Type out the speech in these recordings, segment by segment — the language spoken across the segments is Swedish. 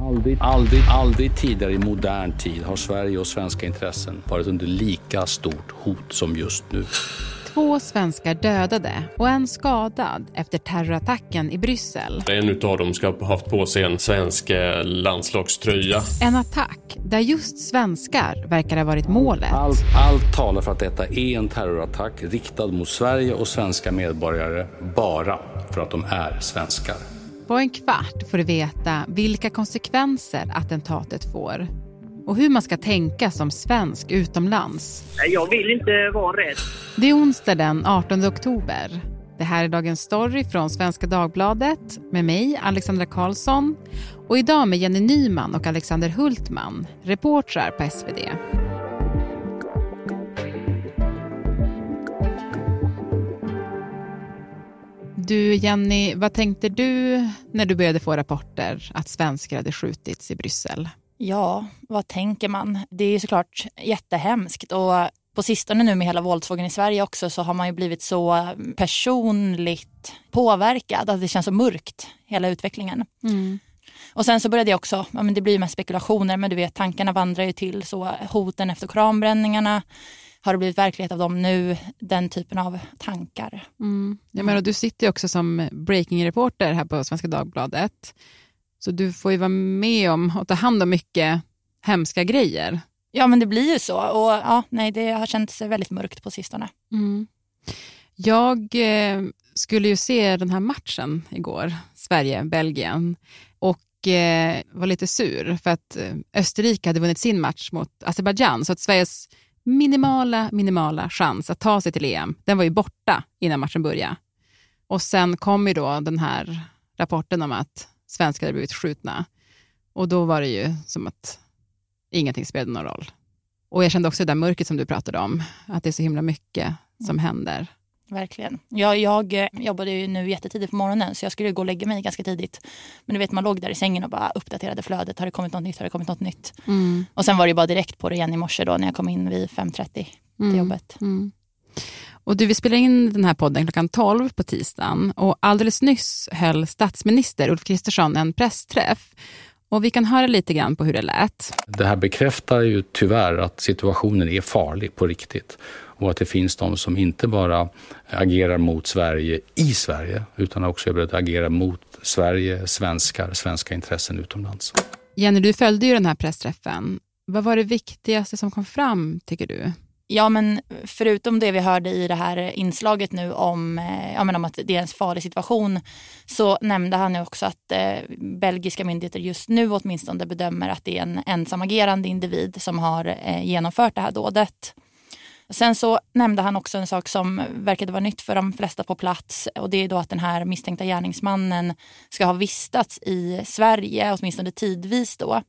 Aldrig, aldrig, aldrig tidigare i modern tid har Sverige och svenska intressen varit under lika stort hot som just nu. Två svenskar dödade och en skadad efter terrorattacken i Bryssel. En av dem ska ha haft på sig en svensk eh, landslagströja. En attack där just svenskar verkar ha varit målet. Allt, allt talar för att detta är en terrorattack riktad mot Sverige och svenska medborgare bara för att de är svenskar. På en kvart får du veta vilka konsekvenser attentatet får och hur man ska tänka som svensk utomlands. Jag vill inte vara rädd. Det är onsdag den 18 oktober. Det här är Dagens Story från Svenska Dagbladet med mig, Alexandra Karlsson och idag med Jenny Nyman och Alexander Hultman, reportrar på SvD. Du Jenny, vad tänkte du när du började få rapporter att svenskar hade skjutits i Bryssel? Ja, vad tänker man? Det är såklart jättehemskt och på sistone nu med hela våldsvågen i Sverige också så har man ju blivit så personligt påverkad att det känns så mörkt, hela utvecklingen. Mm. Och sen så började jag också, ja, men det blir ju mest spekulationer men du vet tankarna vandrar ju till så hoten efter koranbränningarna, har det blivit verklighet av dem nu? Den typen av tankar. Mm. Jag menar, du sitter ju också som breaking-reporter här på Svenska Dagbladet. Så du får ju vara med om och ta hand om mycket hemska grejer. Ja, men det blir ju så. Och ja, nej, Det har känts väldigt mörkt på sistone. Mm. Jag eh, skulle ju se den här matchen igår, Sverige-Belgien, och eh, var lite sur för att eh, Österrike hade vunnit sin match mot Azerbajdzjan, så att Sveriges minimala, minimala chans att ta sig till EM, den var ju borta innan matchen började. Och sen kom ju då den här rapporten om att svenskar hade blivit skjutna. Och då var det ju som att ingenting spelade någon roll. Och jag kände också det där mörkret som du pratade om, att det är så himla mycket som mm. händer. Verkligen. Jag, jag eh, jobbade ju nu jättetidigt på morgonen så jag skulle gå och lägga mig ganska tidigt. Men du vet man låg där i sängen och bara uppdaterade flödet. Har det kommit något nytt? Har det kommit något nytt? Mm. Och sen var det bara direkt på det igen i morse då när jag kom in vid 5.30 till mm. jobbet. Mm. Och du, vi spelar in den här podden klockan 12 på tisdagen och alldeles nyss höll statsminister Ulf Kristersson en pressträff. Och vi kan höra lite grann på hur det lät. Det här bekräftar ju tyvärr att situationen är farlig på riktigt och att det finns de som inte bara agerar mot Sverige i Sverige utan också är beredda att agera mot Sverige, svenskar, svenska intressen utomlands. Jenny, du följde ju den här pressträffen. Vad var det viktigaste som kom fram, tycker du? Ja, men förutom det vi hörde i det här inslaget nu om, eh, ja, men om att det är en farlig situation så nämnde han ju också att eh, belgiska myndigheter just nu åtminstone bedömer att det är en ensamagerande individ som har eh, genomfört det här dådet. Sen så nämnde han också en sak som verkade vara nytt för de flesta på plats och det är då att den här misstänkta gärningsmannen ska ha vistats i Sverige, åtminstone tidvis då.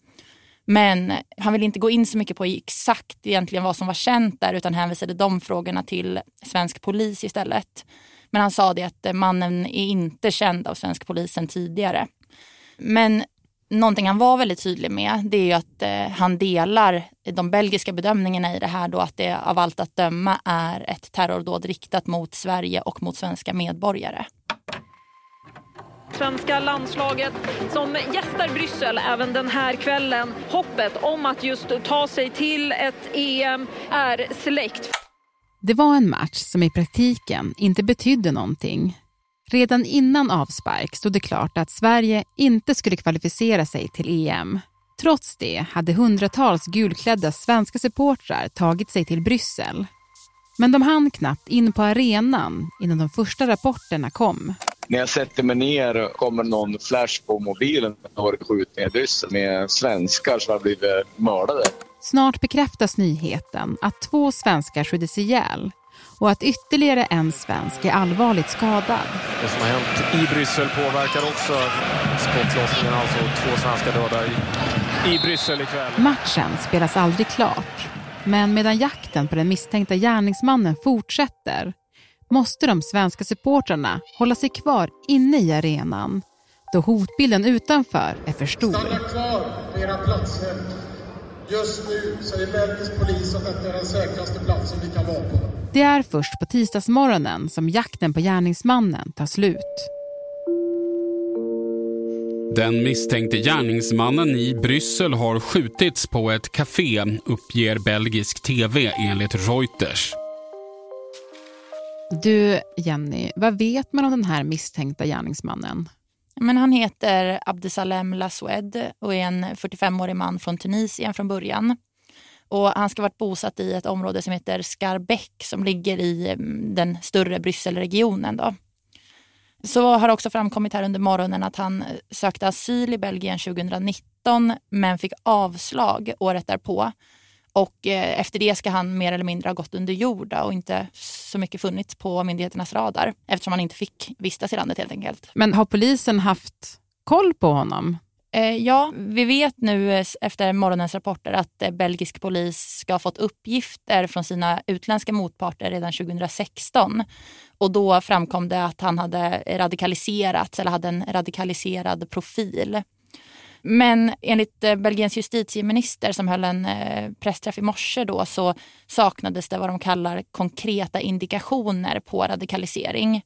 Men han vill inte gå in så mycket på exakt egentligen vad som var känt där utan hänvisade de frågorna till svensk polis istället. Men han sa det att mannen är inte känd av svensk polis sedan tidigare. Men någonting han var väldigt tydlig med det är ju att eh, han delar de belgiska bedömningarna i det här då att det av allt att döma är ett terrordåd riktat mot Sverige och mot svenska medborgare. Svenska landslaget som gästar Bryssel även den här kvällen. Hoppet om att just ta sig till ett EM är släckt. Det var en match som i praktiken inte betydde någonting. Redan innan avspark stod det klart att Sverige inte skulle kvalificera sig till EM. Trots det hade hundratals gulklädda svenska supportrar tagit sig till Bryssel. Men de hann knappt in på arenan innan de första rapporterna kom. När jag sätter mig ner kommer någon flash på mobilen och har skjutningar i Bryssel med svenskar som har blivit mördade. Snart bekräftas nyheten att två svenskar skjutits ihjäl och att ytterligare en svensk är allvarligt skadad. Det som har hänt i Bryssel påverkar också skottlossningen, alltså två svenskar döda i, i Bryssel ikväll. Matchen spelas aldrig klart, men medan jakten på den misstänkta gärningsmannen fortsätter måste de svenska supportrarna hålla sig kvar inne i arenan då hotbilden utanför är för stor. Stanna kvar på era platser. Just nu säger belgisk polis att detta är den säkraste platsen vi kan vara på. Det är först på tisdagsmorgonen som jakten på gärningsmannen tar slut. Den misstänkte gärningsmannen i Bryssel har skjutits på ett café, uppger belgisk tv enligt Reuters. Du, Jenny, vad vet man om den här misstänkta gärningsmannen? Men han heter Abdesalem Lasoued och är en 45-årig man från Tunisien från början. Och han ska ha varit bosatt i ett område som heter Skarbäck som ligger i mm, den större Brysselregionen. Då. Så har det också framkommit här under morgonen att han eh, sökte asyl i Belgien 2019 men fick avslag året därpå. Och eh, efter det ska han mer eller mindre ha gått under jord och inte så mycket funnits på myndigheternas radar eftersom han inte fick vistas i landet helt enkelt. Men har polisen haft koll på honom? Eh, ja, vi vet nu eh, efter morgonens rapporter att belgisk polis ska ha fått uppgifter från sina utländska motparter redan 2016. Och då framkom det att han hade radikaliserats eller hade en radikaliserad profil. Men enligt eh, Belgiens justitieminister som höll en eh, pressträff i morse då så saknades det vad de kallar konkreta indikationer på radikalisering.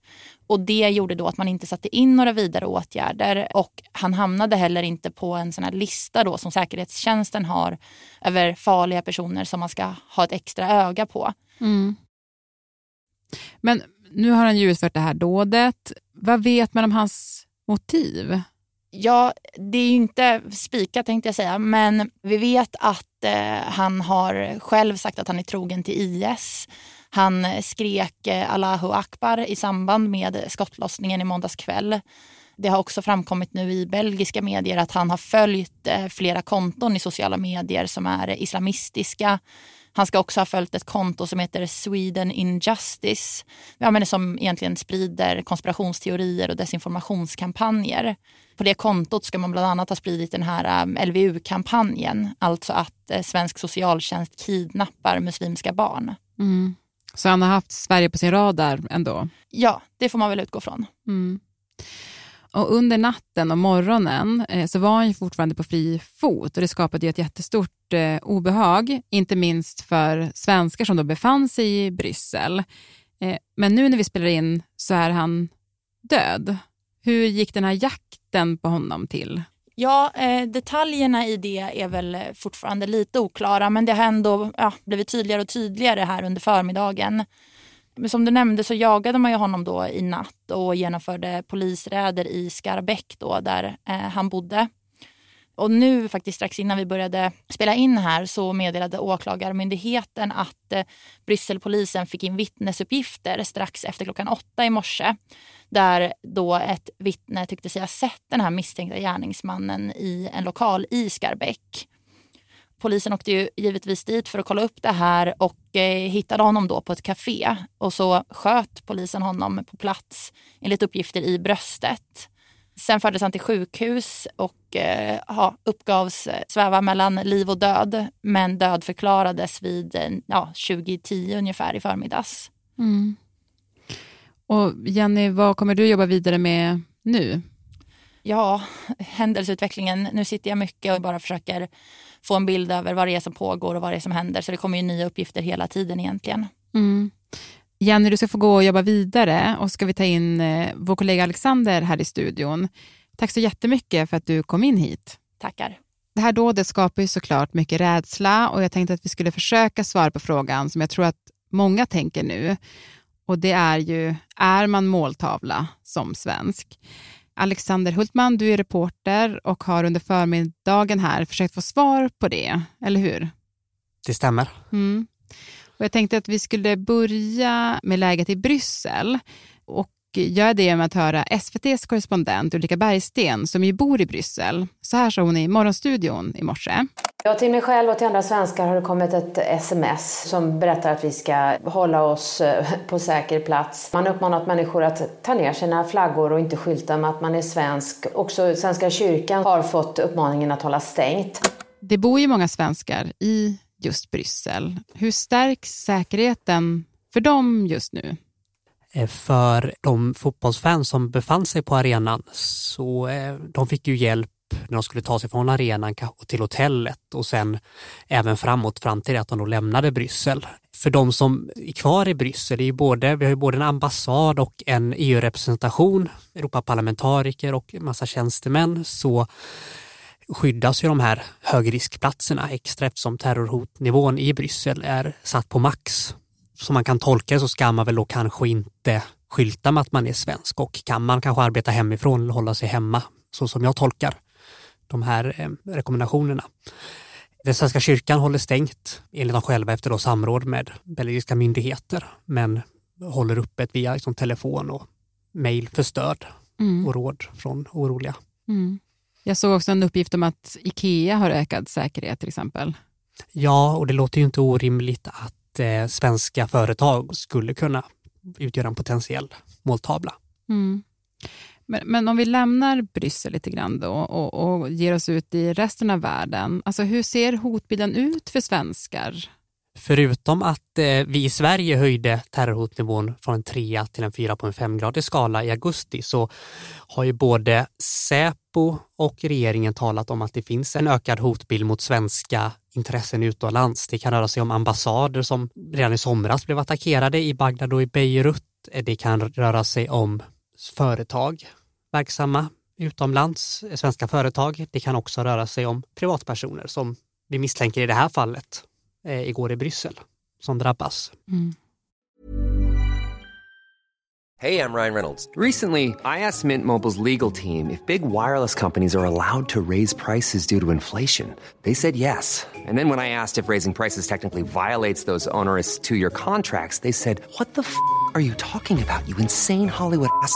Och det gjorde då att man inte satte in några vidare åtgärder och han hamnade heller inte på en sån här lista då som säkerhetstjänsten har över farliga personer som man ska ha ett extra öga på. Mm. Men nu har han ju utfört det här dådet. Vad vet man om hans motiv? Ja, det är ju inte spikat tänkte jag säga, men vi vet att eh, han har själv sagt att han är trogen till IS. Han eh, skrek eh, Allahu Akbar i samband med skottlossningen i måndags kväll. Det har också framkommit nu i belgiska medier att han har följt eh, flera konton i sociala medier som är islamistiska. Han ska också ha följt ett konto som heter Sweden Injustice, ja, men som egentligen sprider konspirationsteorier och desinformationskampanjer. På det kontot ska man bland annat ha spridit den här um, LVU-kampanjen, alltså att eh, svensk socialtjänst kidnappar muslimska barn. Mm. Så han har haft Sverige på sin radar ändå? Ja, det får man väl utgå från. Mm. Och under natten och morgonen eh, så var han fortfarande på fri fot och det skapade ett jättestort eh, obehag, inte minst för svenskar som då befann sig i Bryssel. Eh, men nu när vi spelar in så är han död. Hur gick den här jakten på honom till? Ja, eh, detaljerna i det är väl fortfarande lite oklara men det har ändå ja, blivit tydligare och tydligare här under förmiddagen. Men som du nämnde så jagade man ju honom då i natt och genomförde polisräder i Skarbäck då, där eh, han bodde. Och nu faktiskt strax innan vi började spela in här så meddelade åklagarmyndigheten att eh, Brysselpolisen fick in vittnesuppgifter strax efter klockan åtta i morse. Där då ett vittne tyckte sig ha sett den här misstänkta gärningsmannen i en lokal i Skarbeck. Polisen åkte ju givetvis dit för att kolla upp det här och eh, hittade honom då på ett café. Och så sköt polisen honom på plats enligt uppgifter i bröstet. Sen fördes han till sjukhus och eh, ja, uppgavs sväva mellan liv och död men dödförklarades vid eh, ja, 2010 ungefär i förmiddags. Mm. Och Jenny, vad kommer du jobba vidare med nu? Ja, händelseutvecklingen. Nu sitter jag mycket och bara försöker få en bild över vad det är som pågår och vad det är som händer. Så det kommer ju nya uppgifter hela tiden egentligen. Mm. Jenny, du ska få gå och jobba vidare och ska vi ta in eh, vår kollega Alexander här i studion. Tack så jättemycket för att du kom in hit. Tackar. Det här dådet skapar ju såklart mycket rädsla och jag tänkte att vi skulle försöka svara på frågan som jag tror att många tänker nu. Och det är ju, är man måltavla som svensk? Alexander Hultman, du är reporter och har under förmiddagen här försökt få svar på det, eller hur? Det stämmer. Mm. Och jag tänkte att vi skulle börja med läget i Bryssel och göra det med att höra SVTs korrespondent Ulrika Bergsten som ju bor i Bryssel. Så här sa hon i Morgonstudion i morse. Ja, till mig själv och till andra svenskar har det kommit ett sms som berättar att vi ska hålla oss eh, på säker plats. Man har uppmanat människor att ta ner sina flaggor och inte skylta med att man är svensk. Också Svenska kyrkan har fått uppmaningen att hålla stängt. Det bor ju många svenskar i just Bryssel. Hur stärks säkerheten för dem just nu? Eh, för de fotbollsfans som befann sig på arenan så eh, de fick ju hjälp när de skulle ta sig från arenan till hotellet och sen även framåt fram till att de då lämnade Bryssel. För de som är kvar i Bryssel, är både, vi har ju både en ambassad och en EU-representation, Europaparlamentariker och en massa tjänstemän, så skyddas ju de här högriskplatserna extra eftersom terrorhotnivån i Bryssel är satt på max. Som man kan tolka så ska man väl då kanske inte skylta med att man är svensk och kan man kanske arbeta hemifrån eller hålla sig hemma så som jag tolkar de här eh, rekommendationerna. Den svenska kyrkan håller stängt enligt dem själva efter då samråd med belgiska myndigheter men håller öppet via liksom telefon och mejl för stöd mm. och råd från oroliga. Mm. Jag såg också en uppgift om att Ikea har ökad säkerhet till exempel. Ja, och det låter ju inte orimligt att eh, svenska företag skulle kunna utgöra en potentiell måltavla. Mm. Men, men, om vi lämnar Bryssel lite grann då och, och ger oss ut i resten av världen. Alltså hur ser hotbilden ut för svenskar? Förutom att eh, vi i Sverige höjde terrorhotnivån från en trea till en fyra på en femgradig skala i augusti så har ju både Säpo och regeringen talat om att det finns en ökad hotbild mot svenska intressen utomlands. Det kan röra sig om ambassader som redan i somras blev attackerade i Bagdad och i Beirut. Eh, det kan röra sig om företag verksamma utomlands, svenska företag. Det kan också röra sig om privatpersoner som vi misstänker i det här fallet eh, igår i Bryssel som drabbas. Mm. Hej, jag Ryan Reynolds. Recently, I asked Mint Mobiles legal team if big wireless companies are allowed to raise prices due to inflation. They said yes. And then when I asked if raising prices technically violates those onerous two-year contracts, they said, what the f*** are you talking about, you insane Hollywood ass?"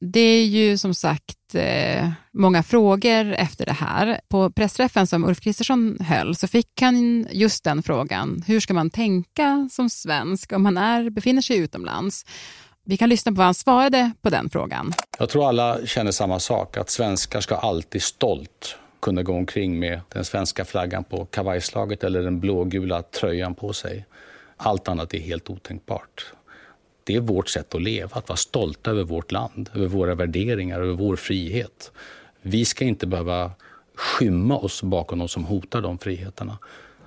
Det är ju som sagt eh, många frågor efter det här. På pressträffen som Ulf Kristersson höll så fick han just den frågan. Hur ska man tänka som svensk om man är, befinner sig utomlands? Vi kan lyssna på vad han svarade på den frågan. Jag tror alla känner samma sak, att svenskar ska alltid stolt kunna gå omkring med den svenska flaggan på kavajslaget eller den blågula tröjan på sig. Allt annat är helt otänkbart. Det är vårt sätt att leva, att vara stolta över vårt land, över våra värderingar, över vår frihet. Vi ska inte behöva skymma oss bakom de som hotar de friheterna.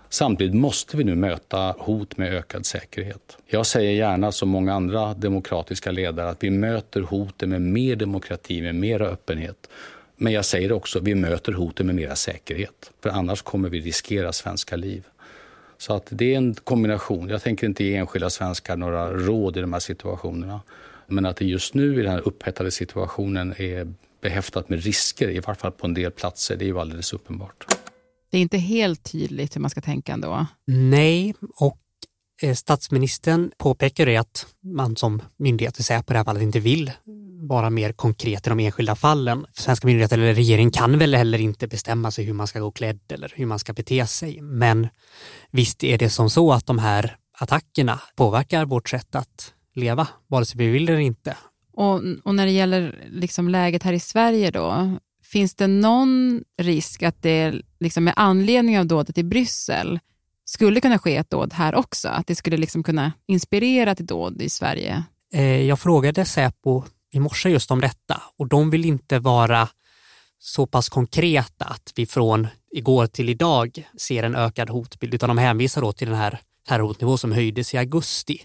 Samtidigt måste vi nu möta hot med ökad säkerhet. Jag säger gärna som många andra demokratiska ledare att vi möter hoten med mer demokrati, med mer öppenhet. Men jag säger också att vi möter hoten med mer säkerhet. För annars kommer vi riskera svenska liv. Så att det är en kombination. Jag tänker inte ge enskilda svenskar några råd i de här situationerna. Men att det just nu i den här upphettade situationen är behäftat med risker, i varje fall på en del platser, det är ju alldeles uppenbart. Det är inte helt tydligt hur man ska tänka ändå. Nej, och eh, statsministern påpekar det att man som myndighet, Säpo i det här fallet, inte vill vara mer konkret i de enskilda fallen. Svenska myndigheter eller regeringen kan väl heller inte bestämma sig hur man ska gå klädd eller hur man ska bete sig. Men visst är det som så att de här attackerna påverkar vårt sätt att leva, vare sig vi vill eller inte. Och, och när det gäller liksom läget här i Sverige då, finns det någon risk att det liksom med anledning av dådet i Bryssel skulle kunna ske ett dåd här också? Att det skulle liksom kunna inspirera till dåd i Sverige? Eh, jag frågade Säpo i morse just om detta och de vill inte vara så pass konkreta att vi från igår till idag ser en ökad hotbild, utan de hänvisar då till den här terrorhotnivå som höjdes i augusti.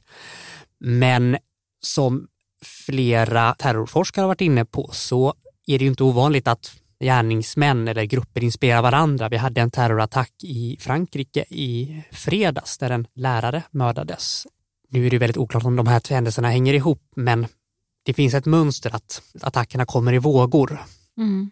Men som flera terrorforskare har varit inne på så är det ju inte ovanligt att gärningsmän eller grupper inspirerar varandra. Vi hade en terrorattack i Frankrike i fredags där en lärare mördades. Nu är det väldigt oklart om de här händelserna hänger ihop, men det finns ett mönster att attackerna kommer i vågor. Mm.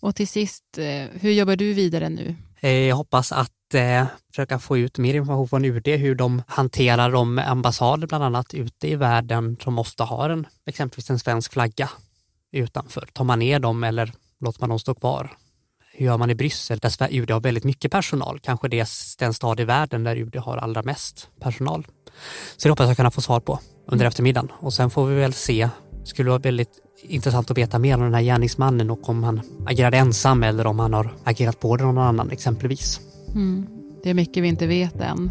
Och till sist, eh, hur jobbar du vidare nu? Eh, jag hoppas att eh, försöka få ut mer information från UD hur de hanterar de ambassader bland annat ute i världen som ofta har en, exempelvis en svensk flagga utanför. Tar man ner dem eller låter man dem stå kvar? Hur gör man i Bryssel där UD har väldigt mycket personal? Kanske det är den stad i världen där UD har allra mest personal. Så det hoppas jag kunna få svar på under mm. eftermiddagen och sen får vi väl se Det skulle vara väldigt intressant att veta mer om den här gärningsmannen och om han agerade ensam eller om han har agerat på någon annan exempelvis. Mm. Det är mycket vi inte vet än.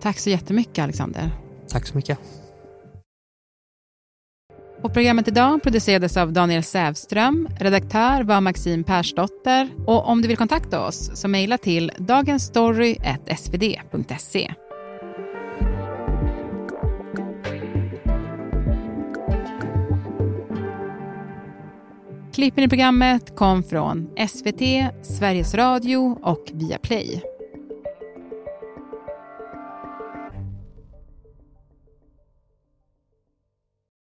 Tack så jättemycket Alexander. Tack så mycket. Och programmet idag producerades av Daniel Sävström, redaktör var Maxine Persdotter och om du vill kontakta oss så mejla till dagensstory.svd.se. Klippen i programmet kom från SVT, Sveriges Radio och Viaplay.